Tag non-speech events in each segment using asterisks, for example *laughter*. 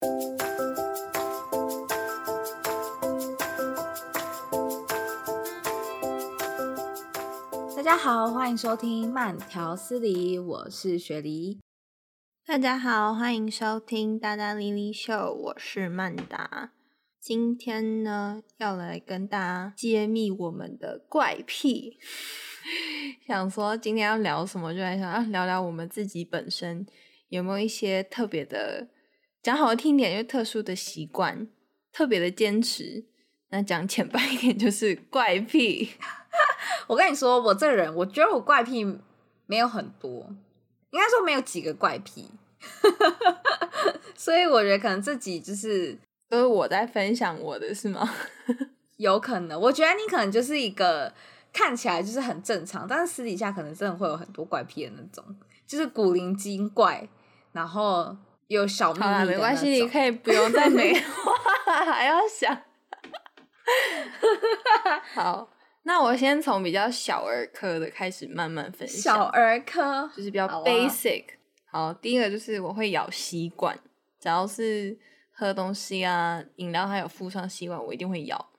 大家好，欢迎收听慢条斯理，我是雪梨。大家好，欢迎收听大大莉莉秀，我是曼达。今天呢，要来跟大家揭秘我们的怪癖。*laughs* 想说今天要聊什么，就来想要聊聊我们自己本身有没有一些特别的，讲好听点就特殊的习惯，特别的坚持。那讲浅白一点就是怪癖。*laughs* 我跟你说，我这人，我觉得我怪癖没有很多，应该说没有几个怪癖。*laughs* 所以我觉得可能自己就是都是我在分享我的是吗？*laughs* 有可能，我觉得你可能就是一个。看起来就是很正常，但是私底下可能真的会有很多怪癖的那种，就是古灵精怪，然后有小秘密。好，没关系，你可以不用再美化，*laughs* 还要想。好，那我先从比较小儿科的开始慢慢分享。小儿科就是比较 basic 好、啊。好，第一个就是我会咬吸管，只要是喝东西啊，饮料还有附上吸管，我一定会咬。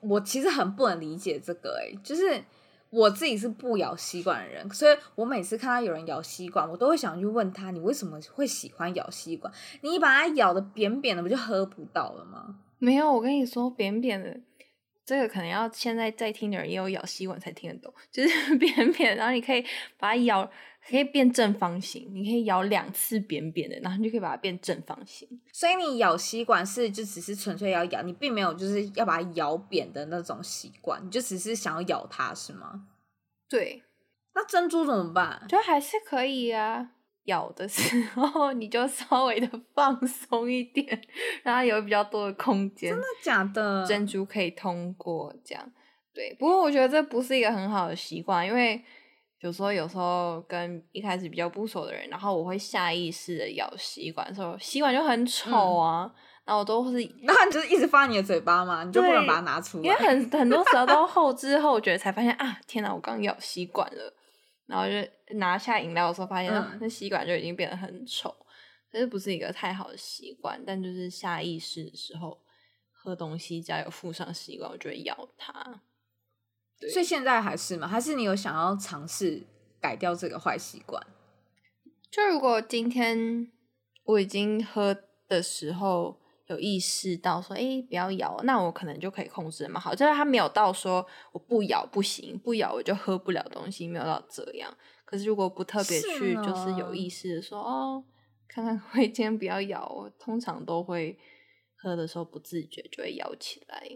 我其实很不能理解这个、欸，诶，就是我自己是不咬吸管的人，所以我每次看到有人咬吸管，我都会想去问他，你为什么会喜欢咬吸管？你把它咬的扁扁的，不就喝不到了吗？没有，我跟你说，扁扁的。这个可能要现在在听的人也有咬吸管才听得懂，就是 *laughs* 扁扁，然后你可以把它咬，可以变正方形，你可以咬两次扁扁的，然后你就可以把它变正方形。所以你咬吸管是就只是纯粹要咬，你并没有就是要把它咬扁的那种习惯，你就只是想要咬它是吗？对。那珍珠怎么办？就还是可以啊。咬的时候，*laughs* 你就稍微的放松一点，让它有比较多的空间。真的假的？珍珠可以通过这样。对，不过我觉得这不是一个很好的习惯，因为有时候有时候跟一开始比较不熟的人，然后我会下意识的咬吸管的时候，吸管就很丑啊，然后我都是，*laughs* 那你就是一直放在你的嘴巴嘛，你就不能把它拿出来，因为很很多时候都后知后觉才发现啊，天哪，我刚咬吸管了。然后就拿下饮料的时候，发现、嗯、那吸管就已经变得很丑，这不是一个太好的习惯。但就是下意识的时候，喝东西只要有附上吸管，我就会咬它。所以现在还是吗？还是你有想要尝试改掉这个坏习惯？就如果今天我已经喝的时候。有意识到说，哎、欸，不要咬，那我可能就可以控制的蛮好。就是他没有到说我不咬不行，不咬我就喝不了东西，没有到这样。可是如果不特别去，就是有意识的说，哦，看看会今天不要咬，我通常都会喝的时候不自觉就会咬起来。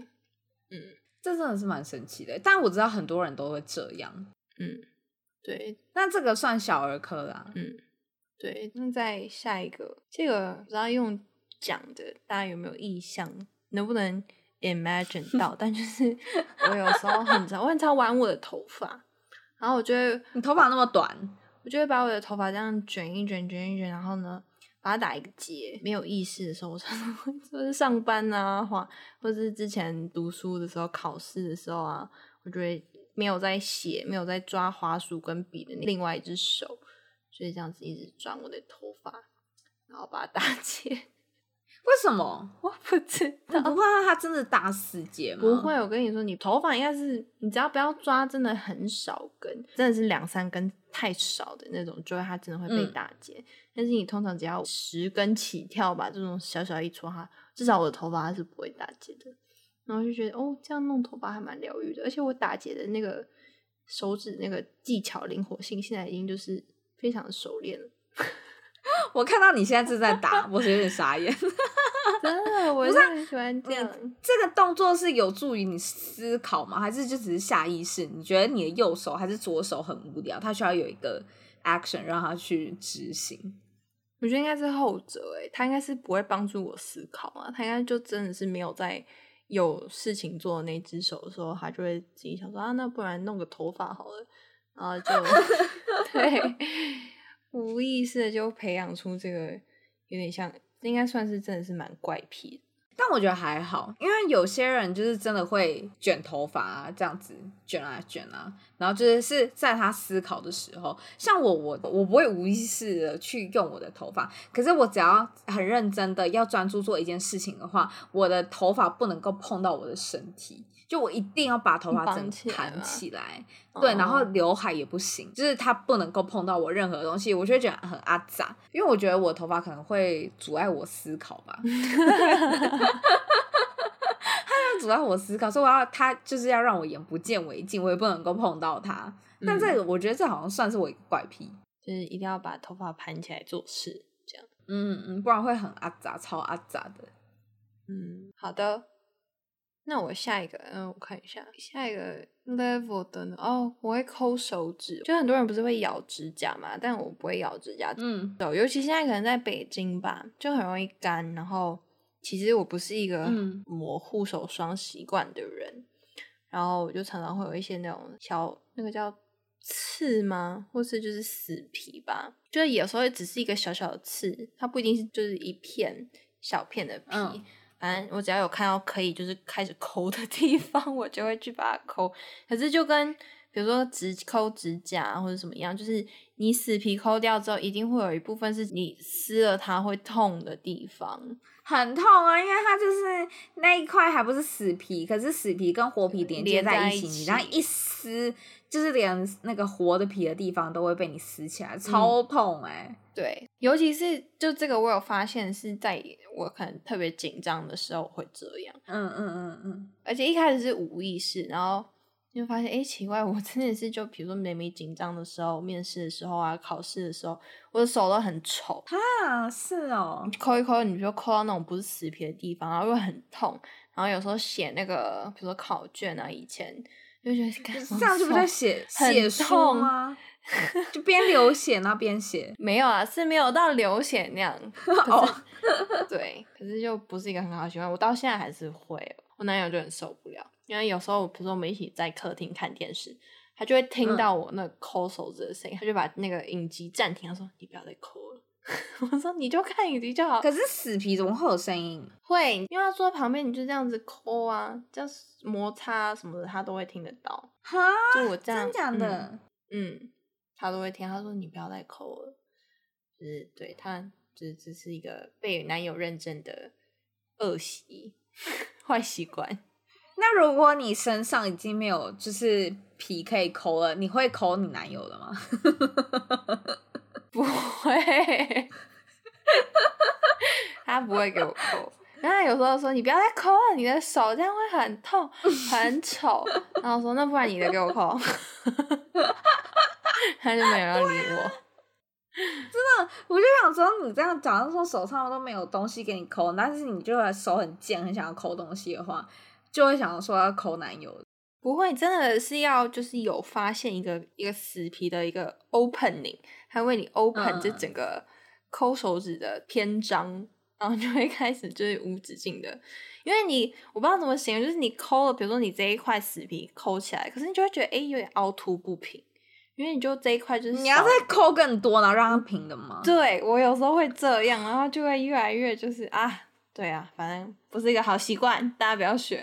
嗯，这真的是蛮神奇的。但我知道很多人都会这样。嗯，对。那这个算小儿科啦。嗯，对。那再下一个，这个不知道用。讲的大家有没有意向？能不能 imagine *laughs* 到？但就是我有时候很常，我很常玩我的头发，然后我觉得你头发那么短，我就会把我的头发这样卷一卷，卷一卷，然后呢，把它打一个结。没有意识的时候，我常常会就是上班啊，或或者是之前读书的时候、考试的时候啊，我就会没有在写，没有在抓滑鼠跟笔的另外一只手，所以这样子一直转我的头发，然后把它打结。为什么？我不知道。你不怕它真的打死结吗？不会，我跟你说，你头发应该是你只要不要抓，真的很少根，真的是两三根太少的那种，就会它真的会被打结。嗯、但是你通常只要十根起跳吧，这种小小一撮哈，至少我的头发它是不会打结的。然后就觉得哦，这样弄头发还蛮疗愈的，而且我打结的那个手指那个技巧灵活性，现在已经就是非常熟练了。我看到你现在正在打，我是有点傻眼。*laughs* 真的，我是很喜欢这样。这个动作是有助于你思考吗？还是就只是下意识？你觉得你的右手还是左手很无聊，它需要有一个 action 让它去执行？我觉得应该是后者，哎，他应该是不会帮助我思考啊。它应该就真的是没有在有事情做的那只手的时候，他就会自己想说啊，那不然弄个头发好了，然后就 *laughs* 对。无意识的就培养出这个有点像，应该算是真的是蛮怪癖。但我觉得还好，因为有些人就是真的会卷头发啊，这样子卷啊卷啊，然然后就是是在他思考的时候，像我我我不会无意识的去用我的头发，可是我只要很认真的要专注做一件事情的话，我的头发不能够碰到我的身体。就我一定要把头发整盘起来，对，然后刘海也不行，就是它不能够碰到我任何东西，我就会觉得很阿杂，因为我觉得我头发可能会阻碍我思考吧，*laughs* 它要阻碍我思考，所以我要它就是要让我眼不见为净，我也不能够碰到它。但这个我觉得这好像算是我一个怪癖，就是一定要把头发盘起来做事，这样，嗯嗯，不然会很阿杂，超阿杂的。嗯，好的。那我下一个，嗯，我看一下下一个 level 的呢。哦，我会抠手指，就很多人不是会咬指甲嘛，但我不会咬指甲。嗯，尤其现在可能在北京吧，就很容易干。然后其实我不是一个抹护手霜习惯的人，嗯、然后我就常常会有一些那种小那个叫刺吗？或是就是死皮吧，就是有时候只是一个小小的刺，它不一定是就是一片小片的皮。嗯反正我只要有看到可以就是开始抠的地方，*laughs* 我就会去把它抠。可是就跟比如说指抠指甲或者什么样，就是你死皮抠掉之后，一定会有一部分是你撕了它会痛的地方，很痛啊，因为它就是那一块还不是死皮，可是死皮跟活皮连接在一起，你然后一撕，就是连那个活的皮的地方都会被你撕起来，超痛哎、欸。嗯对，尤其是就这个，我有发现是在我可能特别紧张的时候会这样。嗯嗯嗯嗯。而且一开始是无意识，然后就发现，哎，奇怪，我真的是就比如说每每紧张的时候，面试的时候啊，考试的时候，我的手都很丑。啊，是哦。抠一抠，你比如说抠到那种不是死皮的地方，然后又很痛，然后有时候写那个，比如说考卷啊，以前就觉得这样是不是在写写痛吗？就边流血然后边写，没有啊，是没有到流血那样。*laughs* 可是对，可是就不是一个很好的习惯。我到现在还是会，我男友就很受不了，因为有时候比如说我们一起在客厅看电视，他就会听到我那抠手指的声音，嗯、他就把那个影集暂停，他说：“你不要再抠了。*laughs* ”我说：“你就看影集就好。”可是死皮怎么会有声音？会，因为他坐在旁边，你就这样子抠啊，这样摩擦什么的，他都会听得到。哈，就我这样真的，嗯。嗯他都会听，他说：“你不要再抠了。”就是对他，就是这是一个被男友认证的恶习、*laughs* 坏习惯。那如果你身上已经没有就是皮可以抠了，你会抠你男友的吗？*laughs* 不会，他不会给我抠。然后有时候说：“你不要再抠了，你的手这样会很痛、很丑。”然后我说：“那不然你的给我抠。”他就没有要理我，啊、真的，我就想说，你这样假如说手上都没有东西给你抠，但是你就手很贱，很想要抠东西的话，就会想说要抠男友。不会，真的是要就是有发现一个一个死皮的一个 opening，他为你 open 这整个抠手指的篇章，嗯、然后就会开始就是无止境的，因为你我不知道怎么形容，就是你抠了，比如说你这一块死皮抠起来，可是你就会觉得哎、欸、有点凹凸不平。因为你就这一块就是你要再抠更多，然后让它平的吗？对，我有时候会这样，然后就会越来越就是啊，对啊，反正不是一个好习惯，大家不要学。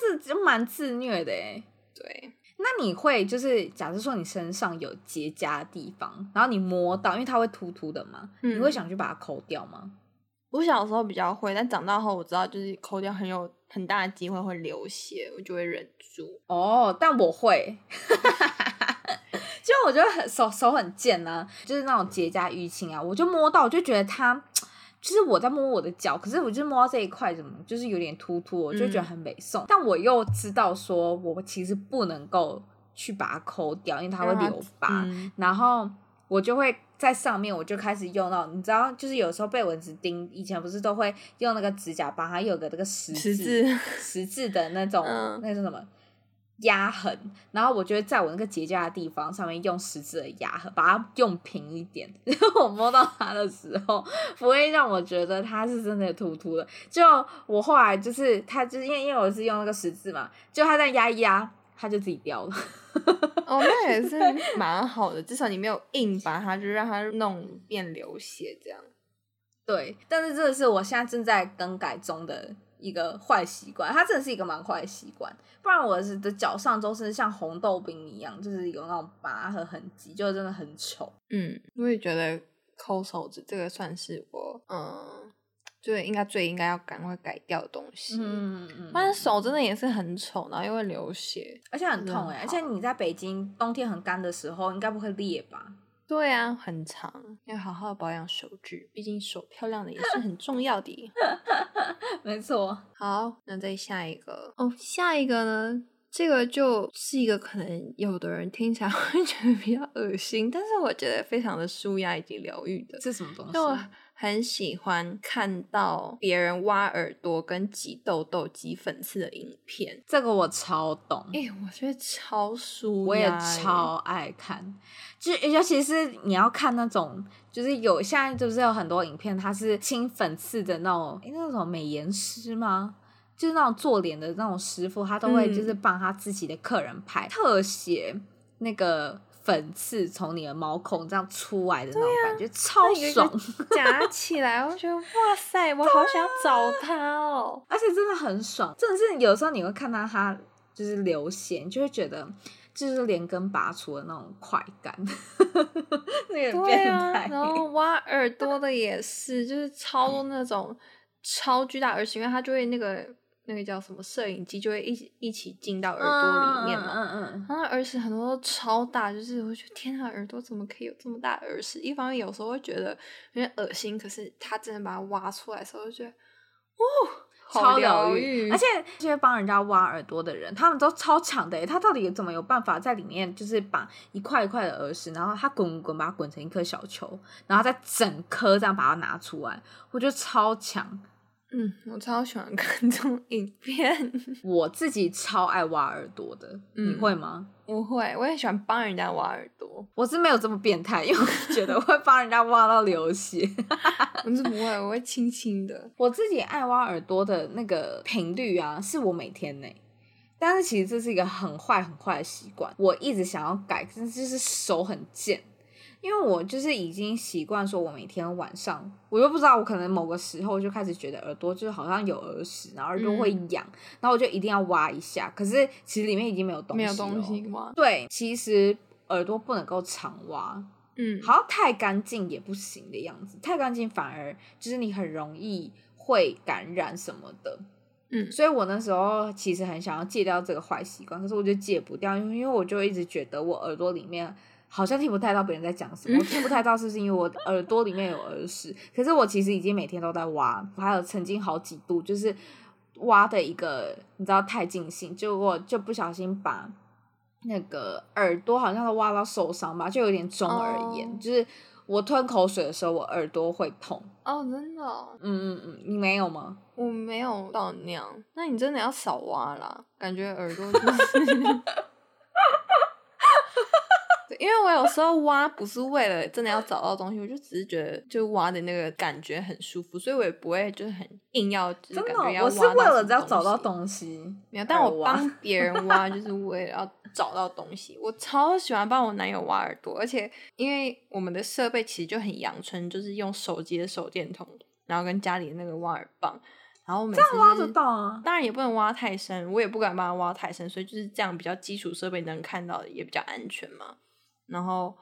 这样子就蛮自虐的哎。对，那你会就是假设说你身上有结痂的地方，然后你摸到，因为它会突突的嘛，嗯、你会想去把它抠掉吗？我小时候比较会，但长大后我知道就是抠掉很有很大的机会会流血，我就会忍住。哦，但我会。*laughs* 就我觉得很手手很贱呐、啊，就是那种结痂淤青啊，我就摸到，我就觉得它，就是我在摸我的脚，可是我就摸到这一块，怎么就是有点突突，我就觉得很美送。嗯、但我又知道说，我其实不能够去把它抠掉，因为它会留疤。嗯、然后我就会在上面，我就开始用到，你知道，就是有时候被蚊子叮，以前不是都会用那个指甲把它有个这个十字十字，十字的那种，*laughs* 嗯、那是什么？压痕，然后我就会在我那个结痂的地方上面用十字的压痕，把它用平一点。*laughs* 然后我摸到它的时候，不会让我觉得它是真的突突的。就我后来就是，它就是因为因为我是用那个十字嘛，就它在压一压，它就自己掉了。哦，那也是 *laughs* 蛮好的，至少你没有硬把它就让它弄变流血这样。对，但是这个是我现在正在更改中的。一个坏习惯，它真的是一个蛮坏的习惯。不然我的脚上都是像红豆冰一样，就是有那种疤和痕迹，就真的很丑。嗯，我也觉得抠手指这个算是我，嗯，就应该最应该要赶快改掉的东西。嗯嗯，但是手真的也是很丑，然后又会流血，而且很痛哎。而且你在北京冬天很干的时候，应该不会裂吧？对啊，很长，要好好保养手指，毕竟手漂亮的也是很重要的。*laughs* 没错。好，那再下一个哦，下一个呢？这个就是一个可能有的人听起来 *laughs* 会觉得比较恶心，但是我觉得非常的舒压以及疗愈的。这是什么东西？很喜欢看到别人挖耳朵跟挤痘痘、挤粉刺的影片，这个我超懂。哎、欸，我觉得超舒压，我也超爱看。就尤其是你要看那种，就是有现在就是有很多影片，它是清粉刺的那种，哎、欸，那种美颜师吗？就是那种做脸的那种师傅，他都会就是帮他自己的客人拍、嗯、特写那个。粉刺从你的毛孔这样出来的那种感觉，啊、超爽，夹起来，我觉得哇塞，我好想找他哦，*laughs* 而且真的很爽，真的是有时候你会看到他就是流血，你就会觉得就是连根拔除的那种快感，*laughs* 那个变态、啊。然后挖耳朵的也是，就是超多那种超巨大耳屎，因为它就会那个。那个叫什么摄影机就会一起一起进到耳朵里面嘛，嗯嗯，嗯，然后耳屎很多都超大，就是我觉得天啊，耳朵怎么可以有这么大耳屎？一方面有时候会觉得有点恶心，可是他真的把它挖出来的时候，就觉得哦，超疗愈。而且这些帮人家挖耳朵的人，他们都超强的，他到底怎么有办法在里面就是把一块一块的耳屎，然后他滚滚把它滚成一颗小球，然后再整颗这样把它拿出来，我觉得超强。嗯，我超喜欢看这种影片。*laughs* 我自己超爱挖耳朵的，嗯、你会吗？我会，我也喜欢帮人家挖耳朵。我是没有这么变态，因为我觉得 *laughs* 会帮人家挖到流血。*laughs* 我是不会，我会轻轻的。我自己爱挖耳朵的那个频率啊，是我每天呢。但是其实这是一个很坏很坏的习惯，我一直想要改，但是就是手很贱。因为我就是已经习惯说，我每天晚上，我又不知道，我可能某个时候就开始觉得耳朵就是好像有耳屎，然后耳朵会痒，嗯、然后我就一定要挖一下。可是其实里面已经没有东西，没有东西挖。对，其实耳朵不能够常挖，嗯，好像太干净也不行的样子，太干净反而就是你很容易会感染什么的，嗯，所以我那时候其实很想要戒掉这个坏习惯，可是我就戒不掉，因为因为我就一直觉得我耳朵里面。好像听不太到别人在讲什么，我听不太到，是不是因为我耳朵里面有耳屎？可是我其实已经每天都在挖，还有曾经好几度就是挖的一个，你知道太尽兴，结果就不小心把那个耳朵好像都挖到受伤吧，就有点中耳炎，oh. 就是我吞口水的时候，我耳朵会痛。哦，oh, 真的？嗯嗯嗯，你没有吗？我没有到那样，那你真的要少挖啦，感觉耳朵就是。因为我有时候挖不是为了真的要找到东西，我就只是觉得就挖的那个感觉很舒服，所以我也不会就是很硬要，就是感觉要挖到。我是为了要找到东西，没有，但我帮 *laughs* 别人挖就是为了要找到东西。我超喜欢帮我男友挖耳朵，而且因为我们的设备其实就很阳春，就是用手机的手电筒，然后跟家里的那个挖耳棒，然后每次、这样挖得到啊。当然也不能挖太深，我也不敢帮他挖太深，所以就是这样比较基础设备能看到的也比较安全嘛。然后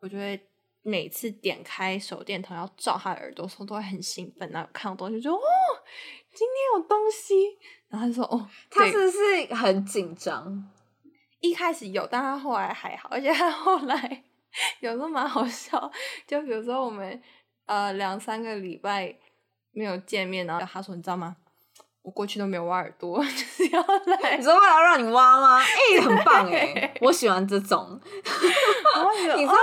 我就会每次点开手电筒要照他的耳朵的时候，都会很兴奋，然后看到东西就哦，今天有东西。然后他就说哦，他是不是很紧张？一开始有，但他后来还好，而且他后来 *laughs* 有时候蛮好笑。就比如说我们呃两三个礼拜没有见面，然后他说你知道吗？我过去都没有挖耳朵，*laughs* 就是要来。你说为了要让你挖吗？哎、欸，很棒 *laughs* 哎，我喜欢这种。*laughs* 你说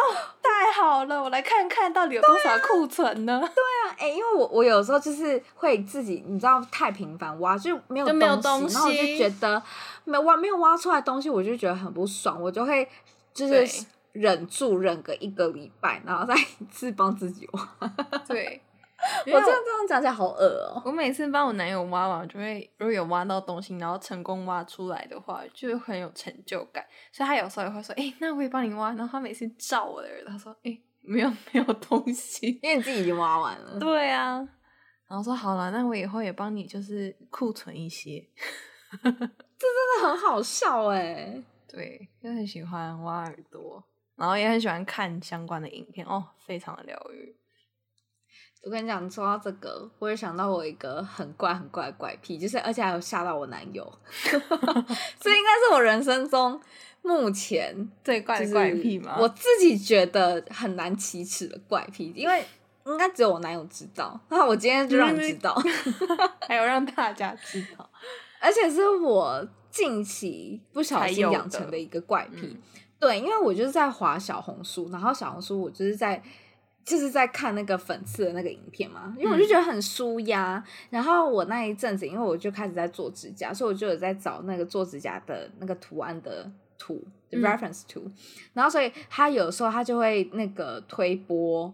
太好了，我来看看到底有多少库存呢？对啊，哎、啊欸，因为我我有时候就是会自己，你知道太频繁挖就没有东西，然后我就觉得没挖没有挖出来东西，我就觉得很不爽，我就会就是忍住忍个一个礼拜，然后再一次帮自己挖。对。*laughs* 我这样这样讲起来好恶哦、喔！我每次帮我男友挖完，就会如果有挖到东西，然后成功挖出来的话，就会很有成就感。所以他有时候也会说：“哎、欸，那我也帮你挖。”然后他每次照我的耳朵，他说：“哎、欸，没有没有东西，*laughs* 因为你自己已经挖完了。”对啊，然后说好了，那我以后也帮你就是库存一些。这真的很好笑哎。对，就很喜欢挖耳朵，然后也很喜欢看相关的影片哦，非常的疗愈。我跟你讲，说到这个，我也想到我一个很怪很怪的怪癖，就是而且还有吓到我男友，*laughs* 这应该是我人生中目前最怪的怪癖吗？我自己觉得很难启齿的怪癖，因为应该只有我男友知道，那我今天就让你知道，*laughs* 还有让大家知道，*laughs* 而且是我近期不小心养成的一个怪癖。嗯、对，因为我就是在滑小红书，然后小红书我就是在。就是在看那个粉刺的那个影片嘛，因为我就觉得很舒压。嗯、然后我那一阵子，因为我就开始在做指甲，所以我就有在找那个做指甲的那个图案的图，就 reference 图。嗯、然后所以他有时候他就会那个推播，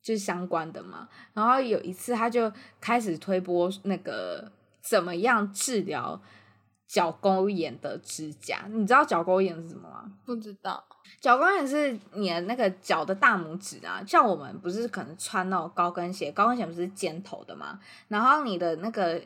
就是相关的嘛。然后有一次他就开始推播那个怎么样治疗脚沟眼的指甲。你知道脚沟眼是什么吗？不知道。脚沟炎是你的那个脚的大拇指啊，像我们不是可能穿那种高跟鞋，高跟鞋不是尖头的嘛，然后你的那个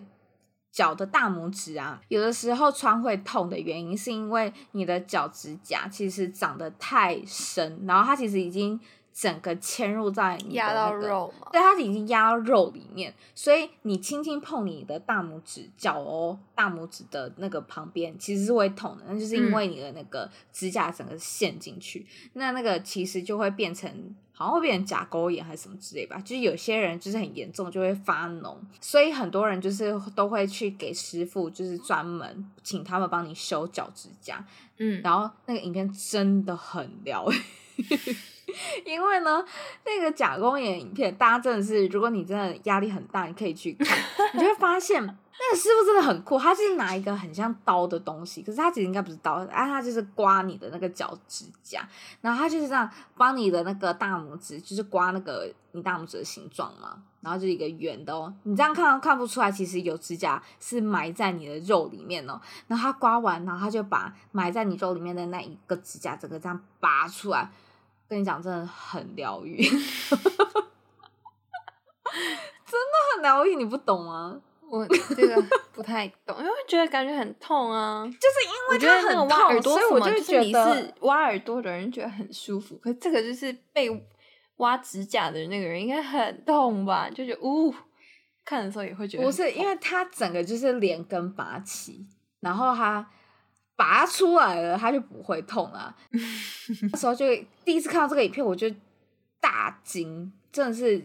脚的大拇指啊，有的时候穿会痛的原因，是因为你的脚指甲其实长得太深，然后它其实已经。整个嵌入在你的、那个、压到肉嘛，对，它已经压到肉里面，所以你轻轻碰你的大拇指脚哦，大拇指的那个旁边其实是会痛的，那就是因为你的那个指甲整个陷进去，嗯、那那个其实就会变成好像会变成甲沟炎还是什么之类吧，就是有些人就是很严重就会发脓，所以很多人就是都会去给师傅就是专门请他们帮你修脚指甲，嗯，然后那个影片真的很疗愈。*laughs* *laughs* 因为呢，那个假公演影片，大家真的是，如果你真的压力很大，你可以去看，你就会发现 *laughs* 那个师傅真的很酷。他就是拿一个很像刀的东西，可是他其实应该不是刀，啊，他就是刮你的那个脚指甲，然后他就是这样帮你的那个大拇指，就是刮那个你大拇指的形状嘛，然后就是一个圆的哦，你这样看看不出来，其实有指甲是埋在你的肉里面哦。然后他刮完，然后他就把埋在你肉里面的那一个指甲整个这样拔出来。跟你讲，真的很疗愈，*laughs* 真的很疗愈，你不懂吗？我这个不太懂，因为觉得感觉很痛啊。就是因为它很痛，所以我就觉得你是挖耳朵的人觉得很舒服，可是这个就是被挖指甲的那个人应该很痛吧？就觉得呜，看的时候也会觉得不是，因为它整个就是连根拔起，然后它。拔出来了，它就不会痛了。那时候就第一次看到这个影片，我就大惊，真的是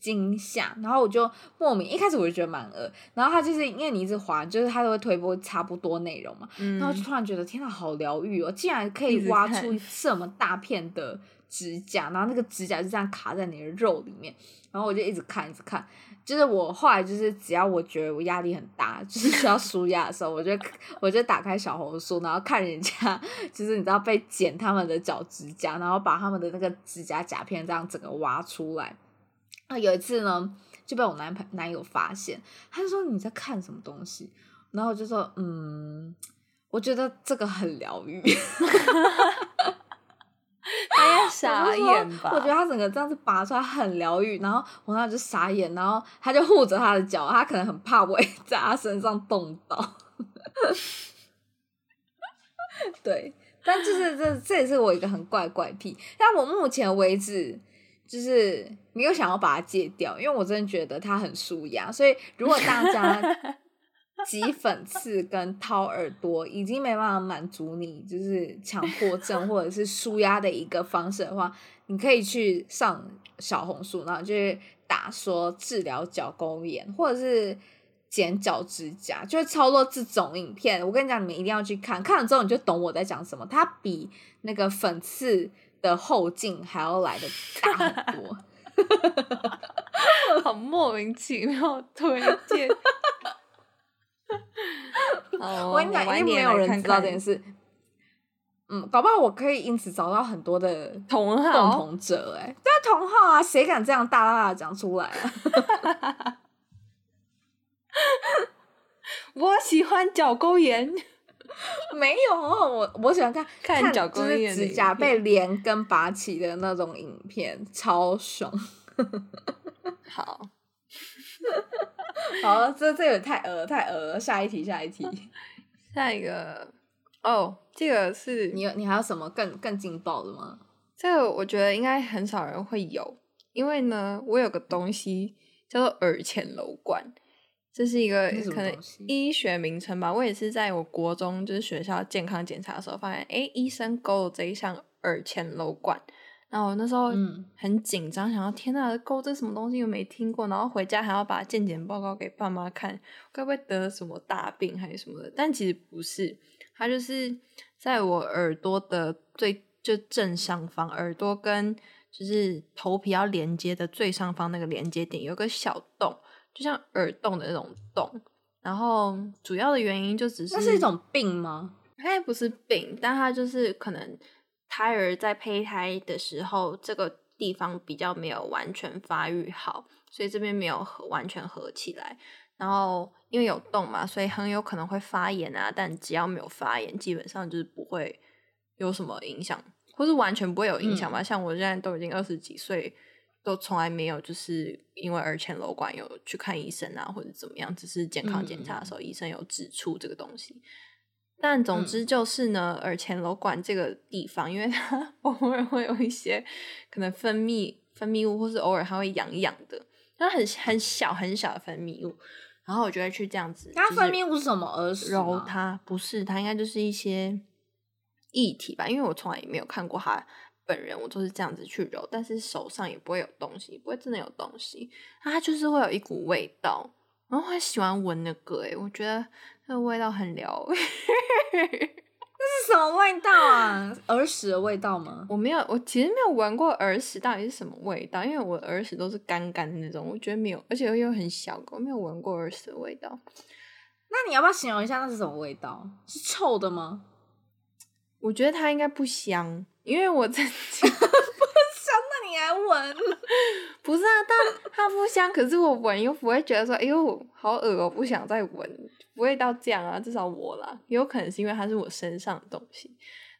惊吓。然后我就莫名一开始我就觉得蛮恶，然后他就是因为你一直滑，就是他都会推播差不多内容嘛。嗯、然后就突然觉得天哪，好疗愈哦！竟然可以挖出这么大片的指甲，然后那个指甲就这样卡在你的肉里面。然后我就一直看，一直看。就是我后来就是只要我觉得我压力很大，就是需要舒压的时候，我就 *laughs* 我就打开小红书，然后看人家就是你知道被剪他们的脚指甲，然后把他们的那个指甲甲片这样整个挖出来。那有一次呢，就被我男朋男友发现，他就说你在看什么东西？然后我就说嗯，我觉得这个很疗愈。*laughs* 他也 *laughs* 傻眼吧？我觉得他整个这样子拔出来很疗愈，然后我那就傻眼，然后他就护着他的脚，他可能很怕我 *laughs* 在他身上动到。*laughs* 对，但就是这这也是我一个很怪怪癖，但我目前为止就是没有想要把它戒掉，因为我真的觉得它很舒压，所以如果大家。挤粉刺跟掏耳朵已经没办法满足你，就是强迫症或者是舒压的一个方式的话，你可以去上小红书，然后就打说治疗脚沟炎或者是剪脚指甲，就是超多这种影片。我跟你讲，你们一定要去看，看了之后你就懂我在讲什么。它比那个粉刺的后劲还要来得大很多，*laughs* 好莫名其妙推荐。*laughs* 我跟你讲，一定没有人知道这件事。嗯，搞不好我可以因此找到很多的同好共同者。哎，对啊，同好啊，谁敢这样大大的讲出来啊？*laughs* 我喜欢脚沟炎，没有我我喜欢看看脚沟炎指甲被连根拔起的那种影片，超爽。*laughs* 好。*laughs* 好，这这个太恶太恶了。下一题，下一题，*laughs* 下一个哦，这个是你你还有什么更更劲爆的吗？这个我觉得应该很少人会有，因为呢，我有个东西叫做耳前瘘管，这是一个可能医学名称吧。我也是在我国中就是学校健康检查的时候发现，哎，医生勾了这一项耳前瘘管。然后我那时候很紧张，嗯、想要天呐，勾这什么东西又没听过，然后回家还要把健检报告给爸妈看，该不会得了什么大病还是什么的？但其实不是，它就是在我耳朵的最就正上方，耳朵跟就是头皮要连接的最上方那个连接点有个小洞，就像耳洞的那种洞。然后主要的原因就只是，那是一种病吗？它也不是病，但它就是可能。胎儿在胚胎的时候，这个地方比较没有完全发育好，所以这边没有合完全合起来。然后因为有洞嘛，所以很有可能会发炎啊。但只要没有发炎，基本上就是不会有什么影响，或是完全不会有影响吧。嗯、像我现在都已经二十几岁，都从来没有就是因为耳前瘘管有去看医生啊，或者怎么样，只是健康检查的时候，嗯、医生有指出这个东西。但总之就是呢，嗯、耳前瘘管这个地方，因为它 *laughs* 偶尔会有一些可能分泌分泌物，或是偶尔它会痒痒的，它很很小很小的分泌物，然后我就会去这样子。它分泌物是什么？耳屎？揉它？不是，它应该就是一些液体吧？因为我从来也没有看过它本人，我都是这样子去揉，但是手上也不会有东西，不会真的有东西，它就是会有一股味道。然后我很喜欢闻那个、欸，诶我觉得那个味道很疗愈。那是什么味道啊？耳屎的味道吗？*laughs* 我没有，我其实没有闻过耳屎到底是什么味道，因为我耳屎都是干干的那种，我觉得没有，而且又很小，我没有闻过耳屎的味道。那你要不要形容一下那是什么味道？是臭的吗？我觉得它应该不香，因为我曾经。你还闻？不是啊，但它不香，可是我闻又不会觉得说，哎呦，好恶哦，不想再闻，不会到这样啊。至少我啦，有可能是因为它是我身上的东西。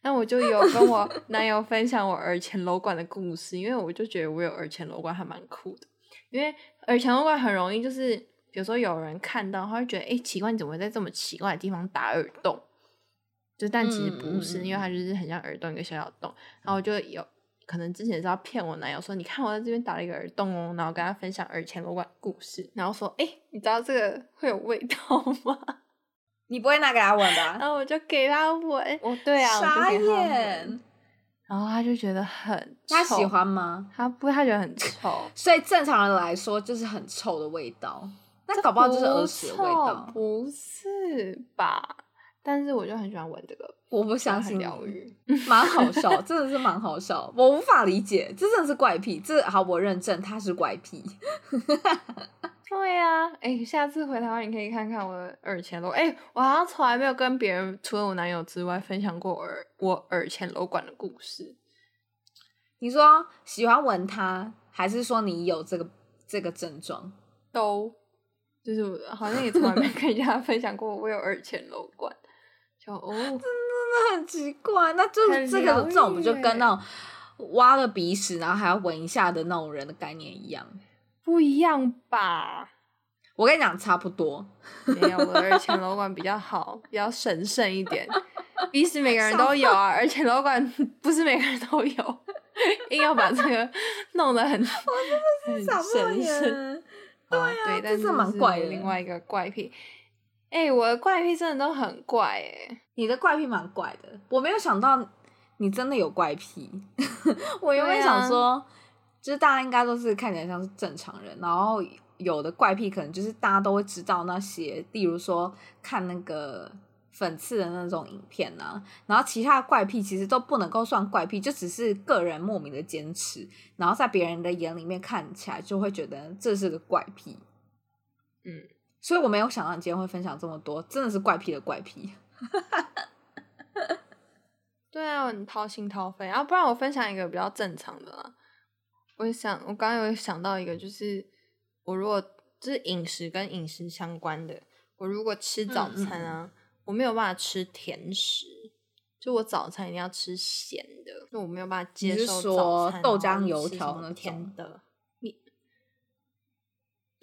那我就有跟我男友分享我耳前瘘管的故事，因为我就觉得我有耳前瘘管还蛮酷的。因为耳前瘘管很容易就是，比如说有人看到，他会觉得，哎，奇怪，你怎么会在这么奇怪的地方打耳洞？就但其实不是，因为它就是很像耳洞一个小小洞。然后我就有。可能之前是要骗我男友说，你看我在这边打了一个耳洞哦，然后跟他分享耳前瘘管故事，然后说，哎、欸，你知道这个会有味道吗？你不会拿给他闻的、啊，然后我就给他闻，哦，对啊，傻眼，然后他就觉得很臭，他喜欢吗？他不，他觉得很臭，*laughs* 所以正常人来说就是很臭的味道，那搞不好就是耳屎的味道，不是吧？但是我就很喜欢闻这个，我不相信疗愈，蛮好 *laughs* 笑，真的是蛮好笑，我无法理解，这真的是怪癖，这好我认证他是怪癖。*laughs* 对呀、啊，哎、欸，下次回台湾你可以看看我的耳前瘘，哎、欸，我好像从来没有跟别人除了我男友之外分享过耳我耳前瘘管的故事。你说喜欢闻它，还是说你有这个这个症状？都，就是好像也从来没 *laughs* 跟人家分享过我有耳前瘘管。哦，真的很奇怪，那就是这个这种不就跟那种挖了鼻屎然后还要闻一下的那种人的概念一样？不一样吧？我跟你讲，差不多。没有，我的耳前楼管比较好，比较神圣一点。鼻屎每个人都有啊，而且楼管 *laughs* 不是每个人都有，*laughs* 硬要把这个弄得很很神圣。对啊，对，但是蛮怪的。另外一个怪癖。哎、欸，我的怪癖真的都很怪哎、欸！你的怪癖蛮怪的，我没有想到你真的有怪癖。*laughs* 我原本想说，啊、就是大家应该都是看起来像是正常人，然后有的怪癖可能就是大家都会知道那些，例如说看那个粉刺的那种影片啊，然后其他的怪癖其实都不能够算怪癖，就只是个人莫名的坚持，然后在别人的眼里面看起来就会觉得这是个怪癖。嗯。所以我没有想到你今天会分享这么多，真的是怪癖的怪癖。*laughs* 对啊，你掏心掏肺啊！不然我分享一个比较正常的啦。我想，我刚刚有想到一个，就是我如果就是饮食跟饮食相关的，我如果吃早餐啊，嗯嗯我没有办法吃甜食，就我早餐一定要吃咸的，就我没有办法接受早餐豆浆油条那甜的。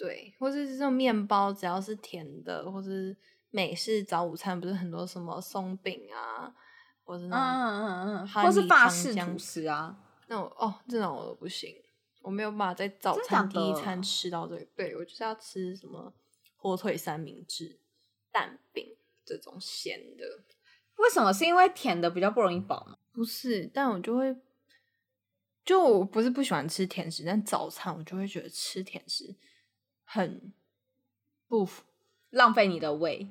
对，或者是这种面包，只要是甜的，或者是美式早午餐，不是很多什么松饼啊，或者那种嗯嗯嗯，或是法式吐司啊，那种哦，这种我都不行，我没有办法在早餐第一餐吃到这个。对，我就是要吃什么火腿三明治、蛋饼这种咸的。为什么？是因为甜的比较不容易饱吗？不是，但我就会，就我不是不喜欢吃甜食，但早餐我就会觉得吃甜食。很不浪费你的胃，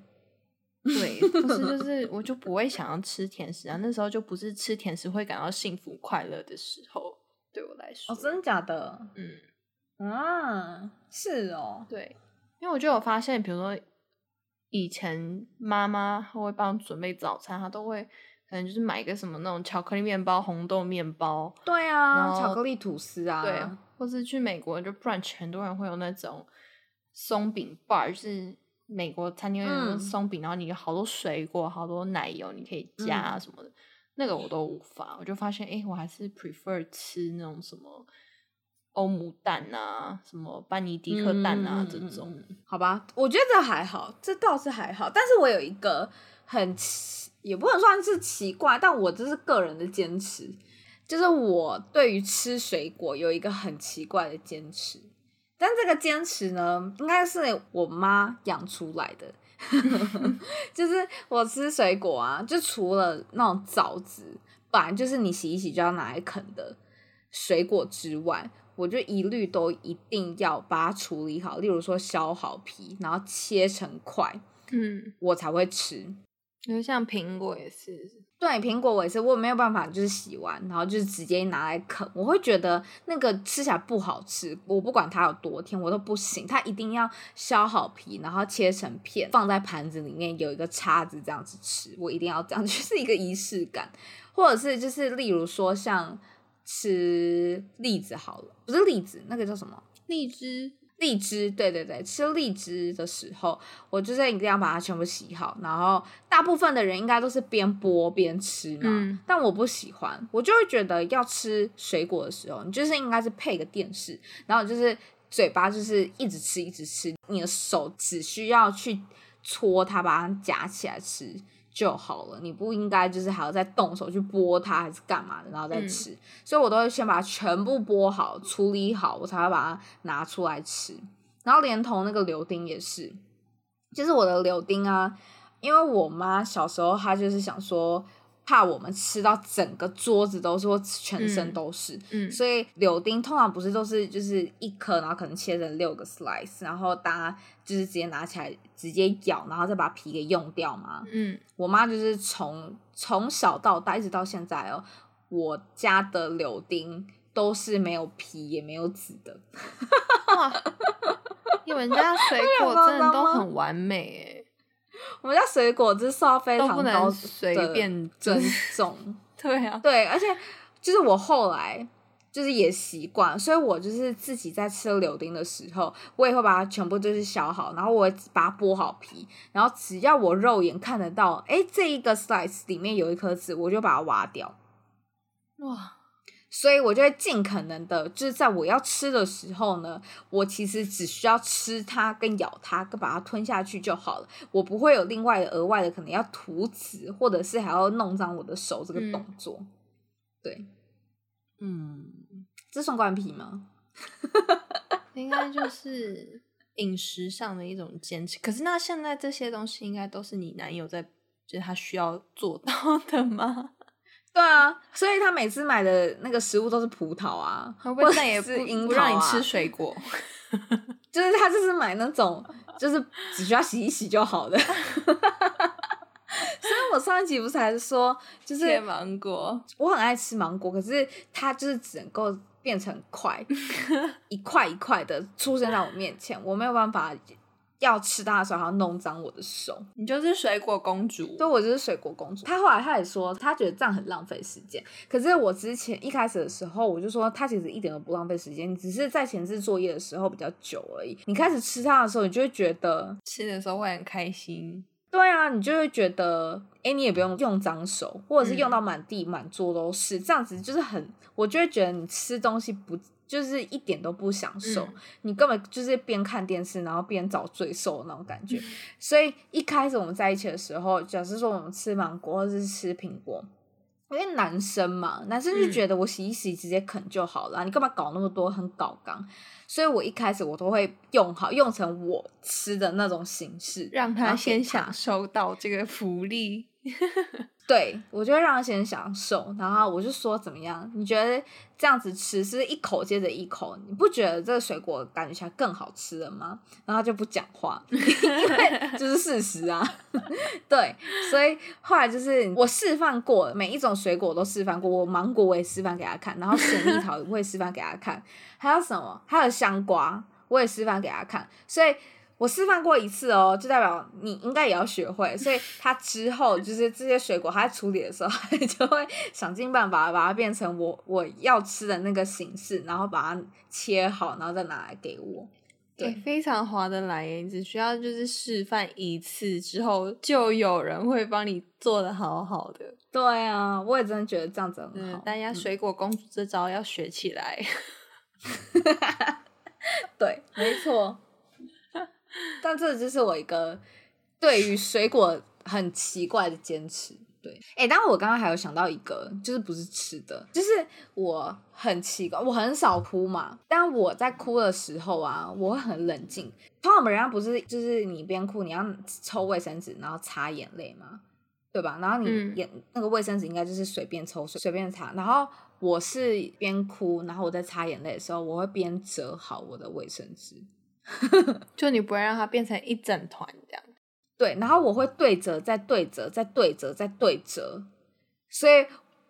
对，不是就 *laughs* 是我就不会想要吃甜食啊。那时候就不是吃甜食会感到幸福快乐的时候，对我来说。哦，真的假的？嗯，啊，是哦，对，因为我就有发现，比如说以前妈妈会帮我准备早餐，她都会可能就是买一个什么那种巧克力面包、红豆面包，对啊，巧克力吐司啊，对，或是去美国就 brunch，很多人会有那种。松饼 bar 就是美国餐厅会有松饼，嗯、然后你有好多水果、好多奶油，你可以加什么的，嗯、那个我都无法。我就发现，哎、欸，我还是 prefer 吃那种什么欧姆蛋啊、什么班尼迪克蛋啊、嗯、这种。好吧，我觉得这还好，这倒是还好。但是我有一个很奇，也不能算是奇怪，但我这是个人的坚持，就是我对于吃水果有一个很奇怪的坚持。但这个坚持呢，应该是我妈养出来的，*laughs* *laughs* 就是我吃水果啊，就除了那种枣子，本来就是你洗一洗就要拿来啃的水果之外，我就一律都一定要把它处理好，例如说削好皮，然后切成块，嗯，我才会吃。因为像苹果也是。对，苹果我也是，我没有办法，就是洗完然后就是直接拿来啃，我会觉得那个吃起来不好吃。我不管它有多甜，我都不行，它一定要削好皮，然后切成片，放在盘子里面，有一个叉子这样子吃，我一定要这样，*laughs* 就是一个仪式感。或者是就是例如说像吃栗子好了，不是栗子，那个叫什么？荔枝。荔枝，对对对，吃荔枝的时候，我就是一定要把它全部洗好。然后大部分的人应该都是边剥边吃嘛，嗯、但我不喜欢，我就会觉得要吃水果的时候，你就是应该是配个电视，然后就是嘴巴就是一直吃一直吃，你的手只需要去搓它，把它夹起来吃。就好了，你不应该就是还要再动手去剥它还是干嘛的，然后再吃。嗯、所以我都会先把它全部剥好、处理好，我才会把它拿出来吃。然后连同那个柳丁也是，就是我的柳丁啊，因为我妈小时候她就是想说。怕我们吃到整个桌子都是，或全身都是，嗯，嗯，所以柳丁通常不是都是就是一颗，然后可能切成六个 slice，然后大家就是直接拿起来直接咬，然后再把皮给用掉嘛，嗯，我妈就是从从小到大一直到现在哦，我家的柳丁都是没有皮也没有籽的，*laughs* 哇，你们家水果真的都很完美诶。我们家水果汁受到非常高的随便尊重，*laughs* 对啊，对，而且就是我后来就是也习惯，所以我就是自己在吃柳丁的时候，我也会把它全部就是削好，然后我把它剥好皮，然后只要我肉眼看得到，哎，这一个 slice 里面有一颗籽，我就把它挖掉，哇。所以，我就会尽可能的，就是在我要吃的时候呢，我其实只需要吃它跟咬它，跟把它吞下去就好了。我不会有另外的额外的可能要涂籽，或者是还要弄脏我的手这个动作。嗯、对，嗯，这算怪癖吗？*laughs* 应该就是饮食上的一种坚持。可是，那现在这些东西应该都是你男友在，就是他需要做到的吗？对啊，所以他每次买的那个食物都是葡萄啊，会不会再也不不让你吃水果，*laughs* 就是他就是买那种，就是只需要洗一洗就好的。*laughs* 所以我上一集不是还是说，就是芒果，我很爱吃芒果，可是它就是只能够变成块，*laughs* 一块一块的出现在我面前，我没有办法。要吃它的时候，还要弄脏我的手。你就是水果公主。对，我就是水果公主。他后来他也说，他觉得这样很浪费时间。可是我之前一开始的时候，我就说他其实一点都不浪费时间，只是在前置作业的时候比较久而已。你开始吃它的时候，你就会觉得吃的时候会很开心。对啊，你就会觉得，哎，你也不用用脏手，或者是用到满地满桌都是，这样子就是很，我就会觉得你吃东西不。就是一点都不享受，嗯、你根本就是边看电视，然后边找罪受那种感觉。嗯、所以一开始我们在一起的时候，假设说我们吃芒果或者是吃苹果，因为男生嘛，男生就觉得我洗一洗直接啃就好了，嗯、你干嘛搞那么多很搞刚？所以我一开始我都会用好，用成我吃的那种形式，让他先享受到这个福利。*laughs* 对，我就会让他先享受，然后我就说怎么样？你觉得这样子吃是一口接着一口，你不觉得这个水果感觉起来更好吃了吗？然后他就不讲话，*laughs* 因为就是事实啊。*laughs* 对，所以后来就是我示范过每一种水果都示范过，我芒果我也示范给他看，然后水蜜桃我也示范给他看，还有什么？还有香瓜我也示范给他看，所以。我示范过一次哦，就代表你应该也要学会，所以他之后就是这些水果，他在处理的时候，*laughs* 他就会想尽办法把它变成我我要吃的那个形式，然后把它切好，然后再拿来给我。对，欸、非常划得来耶，你只需要就是示范一次之后，就有人会帮你做的好好的。对啊，我也真的觉得这样子很好。大家水果公主这招要学起来。*laughs* 对，没错。*laughs* 但这就是我一个对于水果很奇怪的坚持，对，哎、欸，但我刚刚还有想到一个，就是不是吃的，就是我很奇怪，我很少哭嘛，但我在哭的时候啊，我会很冷静。通常我们人家不是就是你边哭，你要抽卫生纸，然后擦眼泪嘛，对吧？然后你眼、嗯、那个卫生纸应该就是随便抽，随便擦。然后我是边哭，然后我在擦眼泪的时候，我会边折好我的卫生纸。*laughs* 就你不会让它变成一整团这样，对，然后我会对折，再对折，再对折，再对折。所以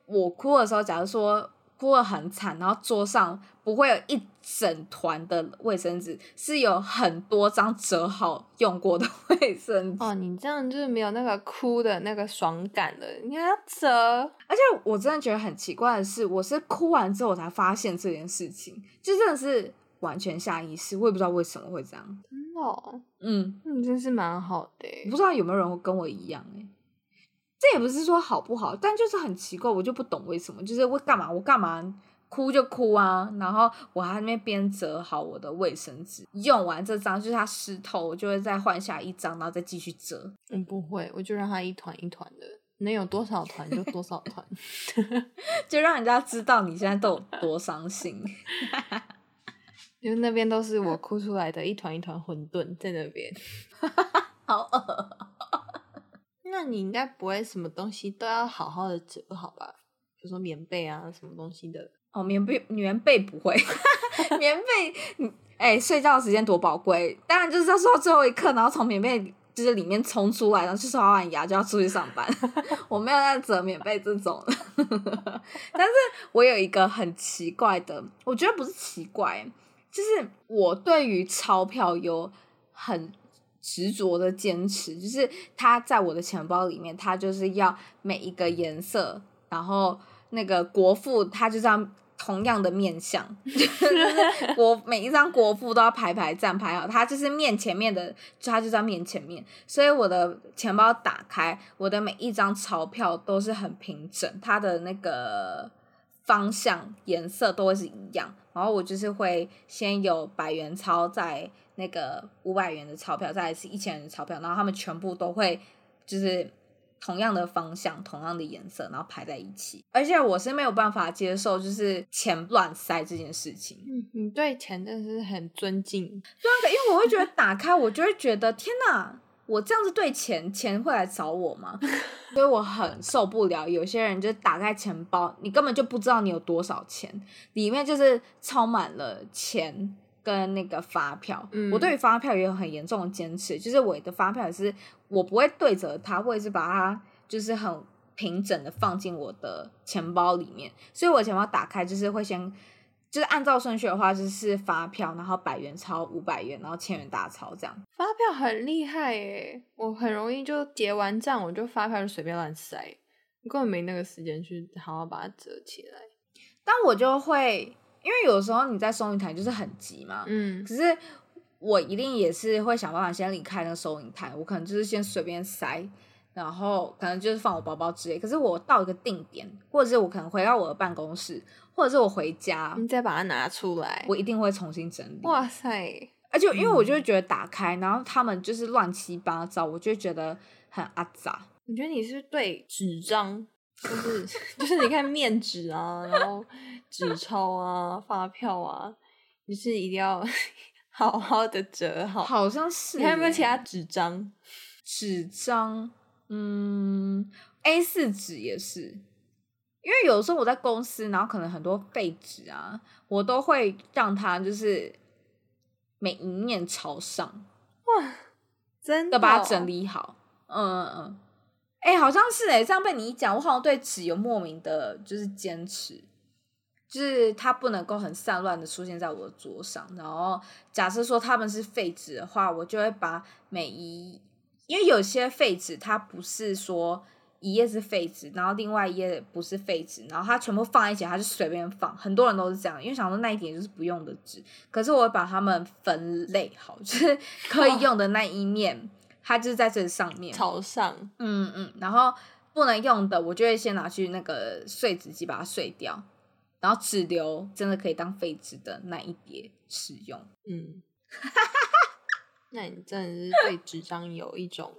我哭的时候，假如说哭得很惨，然后桌上不会有一整团的卫生纸，是有很多张折好用过的卫生纸。哦，你这样就是没有那个哭的那个爽感了，你还要折。而且我真的觉得很奇怪的是，我是哭完之后我才发现这件事情，就真的是。完全下意识，我也不知道为什么会这样。真的哦，嗯，你真是蛮好的。不知道有没有人会跟我一样哎？这也不是说好不好，但就是很奇怪，我就不懂为什么。就是我干嘛，我干嘛哭就哭啊，然后我还在那边边折好我的卫生纸，用完这张就是它湿透，我就会再换下一张，然后再继续折。嗯，不会，我就让它一团一团的，能有多少团就多少团，*laughs* 就让人家知道你现在都有多伤心。*laughs* 因为那边都是我哭出来的一团一团混沌在那边，*laughs* 好饿。那你应该不会什么东西都要好好的折好吧？比如说棉被啊，什么东西的？哦，棉被棉被不会，*laughs* 棉被，哎、欸，睡觉的时间多宝贵，当然就是要睡到最后一刻，然后从棉被就是里面冲出来，然后去刷完牙就要出去上班。*laughs* 我没有在折棉被这种，但是我有一个很奇怪的，我觉得不是奇怪。就是我对于钞票有很执着的坚持，就是它在我的钱包里面，它就是要每一个颜色，然后那个国父它就这样同样的面相，*laughs* 就是国每一张国父都要排排站排好，它就是面前面的，它就在面前面，所以我的钱包打开，我的每一张钞票都是很平整，它的那个。方向颜色都会是一样，然后我就是会先有百元钞，在那个五百元的钞票，再是一千元的钞票，然后他们全部都会就是同样的方向、同样的颜色，然后排在一起。而且我是没有办法接受就是钱乱塞这件事情。嗯，你对钱真的是很尊敬。对，因为我会觉得打开，我就会觉得天哪。我这样子对钱，钱会来找我吗？所以我很受不了。有些人就打开钱包，你根本就不知道你有多少钱，里面就是充满了钱跟那个发票。嗯、我对于发票也有很严重的坚持，就是我的发票也是我不会对着它，或者是把它就是很平整的放进我的钱包里面。所以我钱包打开就是会先。就是按照顺序的话，就是发票，然后百元钞、五百元，然后千元大钞这样。发票很厉害耶，我很容易就结完账，我就发票就随便乱塞，我根本没那个时间去好好把它折起来。但我就会，因为有时候你在收银台就是很急嘛，嗯，可是我一定也是会想办法先离开那个收银台，我可能就是先随便塞，然后可能就是放我包包之类。可是我到一个定点，或者是我可能回到我的办公室，或者是我回家，你再把它拿出来，我一定会重新整理。哇塞！而且因为我就会觉得打开，嗯、然后他们就是乱七八糟，我就会觉得很阿杂。你觉得你是对纸张，就是就是你看面纸啊，然后纸钞啊、发票啊，你是一定要 *laughs* 好好的折好。好像是。你还有没有其他纸张？纸张，嗯，A 四纸也是，因为有时候我在公司，然后可能很多废纸啊，我都会让它就是。每一面朝上，哇，真的，要把它整理好。嗯嗯嗯，哎、欸，好像是哎，这样被你一讲，我好像对纸有莫名的，就是坚持，就是它不能够很散乱的出现在我的桌上。然后，假设说他们是废纸的话，我就会把每一，因为有些废纸它不是说。一页是废纸，然后另外一页不是废纸，然后它全部放在一起，它是随便放。很多人都是这样，因为想说那一点就是不用的纸。可是我会把它们分类好，就是 *laughs* 可以用的那一面，哦、它就是在这上面朝上。嗯嗯，然后不能用的，我就会先拿去那个碎纸机把它碎掉，然后只留真的可以当废纸的那一叠使用。嗯，*laughs* 那你真的是对纸张有一种。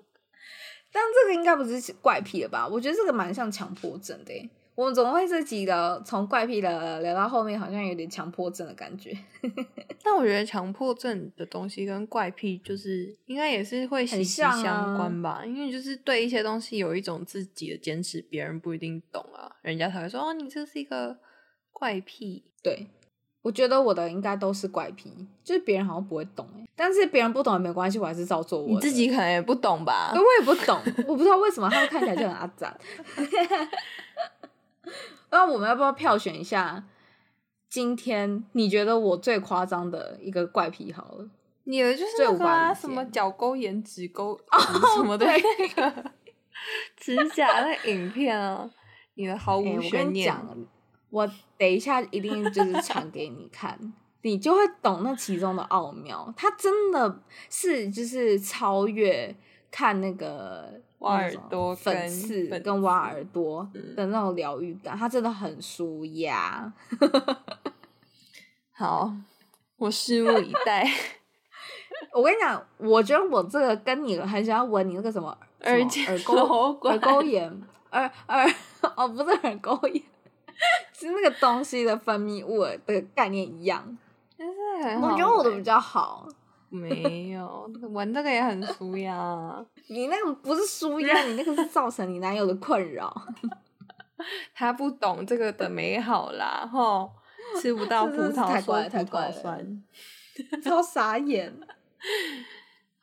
但这个应该不是怪癖了吧？我觉得这个蛮像强迫症的。我们怎么会自己的从怪癖的聊到后面，好像有点强迫症的感觉。*laughs* 但我觉得强迫症的东西跟怪癖就是应该也是会息息相关吧？啊、因为就是对一些东西有一种自己的坚持，别人不一定懂啊，人家才会说哦，你这是一个怪癖。对。我觉得我的应该都是怪癖，就是别人好像不会懂，但是别人不懂也没关系，我还是照做我。你自己可能也不懂吧？我也不懂，我不知道为什么他们看起来就很阿杂。那我们要不要票选一下？今天你觉得我最夸张的一个怪癖好了？你的就是那个、啊、什么脚勾眼、指勾什么的那个指甲的影片啊？你的毫无悬念。欸我等一下一定就是传给你看，你就会懂那其中的奥妙。它真的是就是超越看那个挖耳朵粉刺跟挖耳朵的那种疗愈感，它真的很舒压。*laughs* 好，我拭目以待。*laughs* 我跟你讲，我觉得我这个跟你很想要闻你那个什么耳耳沟耳沟炎耳耳 *laughs* 哦，不是耳沟眼。是那个东西的分泌物的概念一样，但是很。我觉得我的比较好。*laughs* 没有，闻这个也很舒压。*laughs* 你那个不是舒压，你那个是造成你男友的困扰。*laughs* 他不懂这个的美好啦，吼，吃不到葡萄太怪了，太怪了，超傻眼。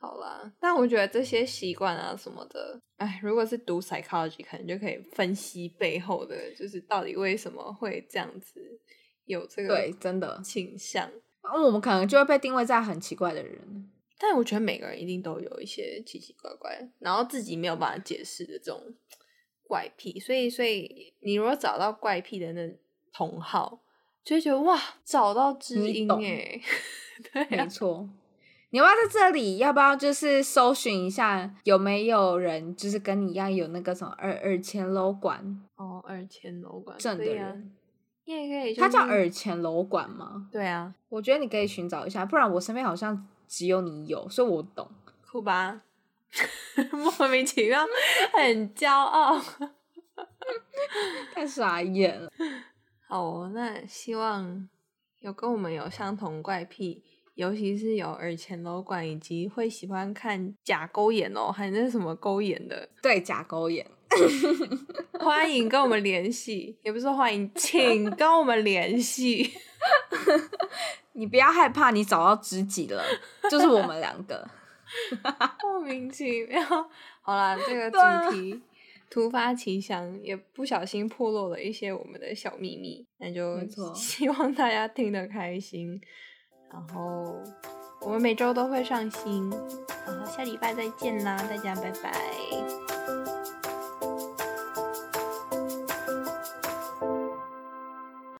好啦，但我觉得这些习惯啊什么的，哎，如果是读 psychology，可能就可以分析背后的，就是到底为什么会这样子有这个对真的倾向。那我们可能就会被定位在很奇怪的人。但我觉得每个人一定都有一些奇奇怪怪，然后自己没有办法解释的这种怪癖。所以，所以你如果找到怪癖的那同好，就会觉得哇，找到知音哎，*laughs* 对啊，没错。你要不要在这里？要不要就是搜寻一下有没有人就是跟你一样有那个什么耳耳前瘘管哦，耳前瘘管症的人，也可以。他叫耳前瘘管吗？对啊，我觉得你可以寻找一下，不然我身边好像只有你有，所以我懂。酷吧？*laughs* 莫名其妙，很骄傲，*laughs* 太傻眼了。好，那希望有跟我们有相同怪癖。尤其是有耳前瘘管，以及会喜欢看假勾眼哦，还是什么勾眼的？对，假勾眼，*laughs* 欢迎跟我们联系，也不是说欢迎，请跟我们联系。*laughs* 你不要害怕，你找到知己了，就是我们两个。*laughs* 莫名其妙，好啦，这个主题、啊、突发奇想，也不小心破落了一些我们的小秘密，那就希望大家听得开心。然后我们每周都会上新，然后下礼拜再见啦，大家拜拜。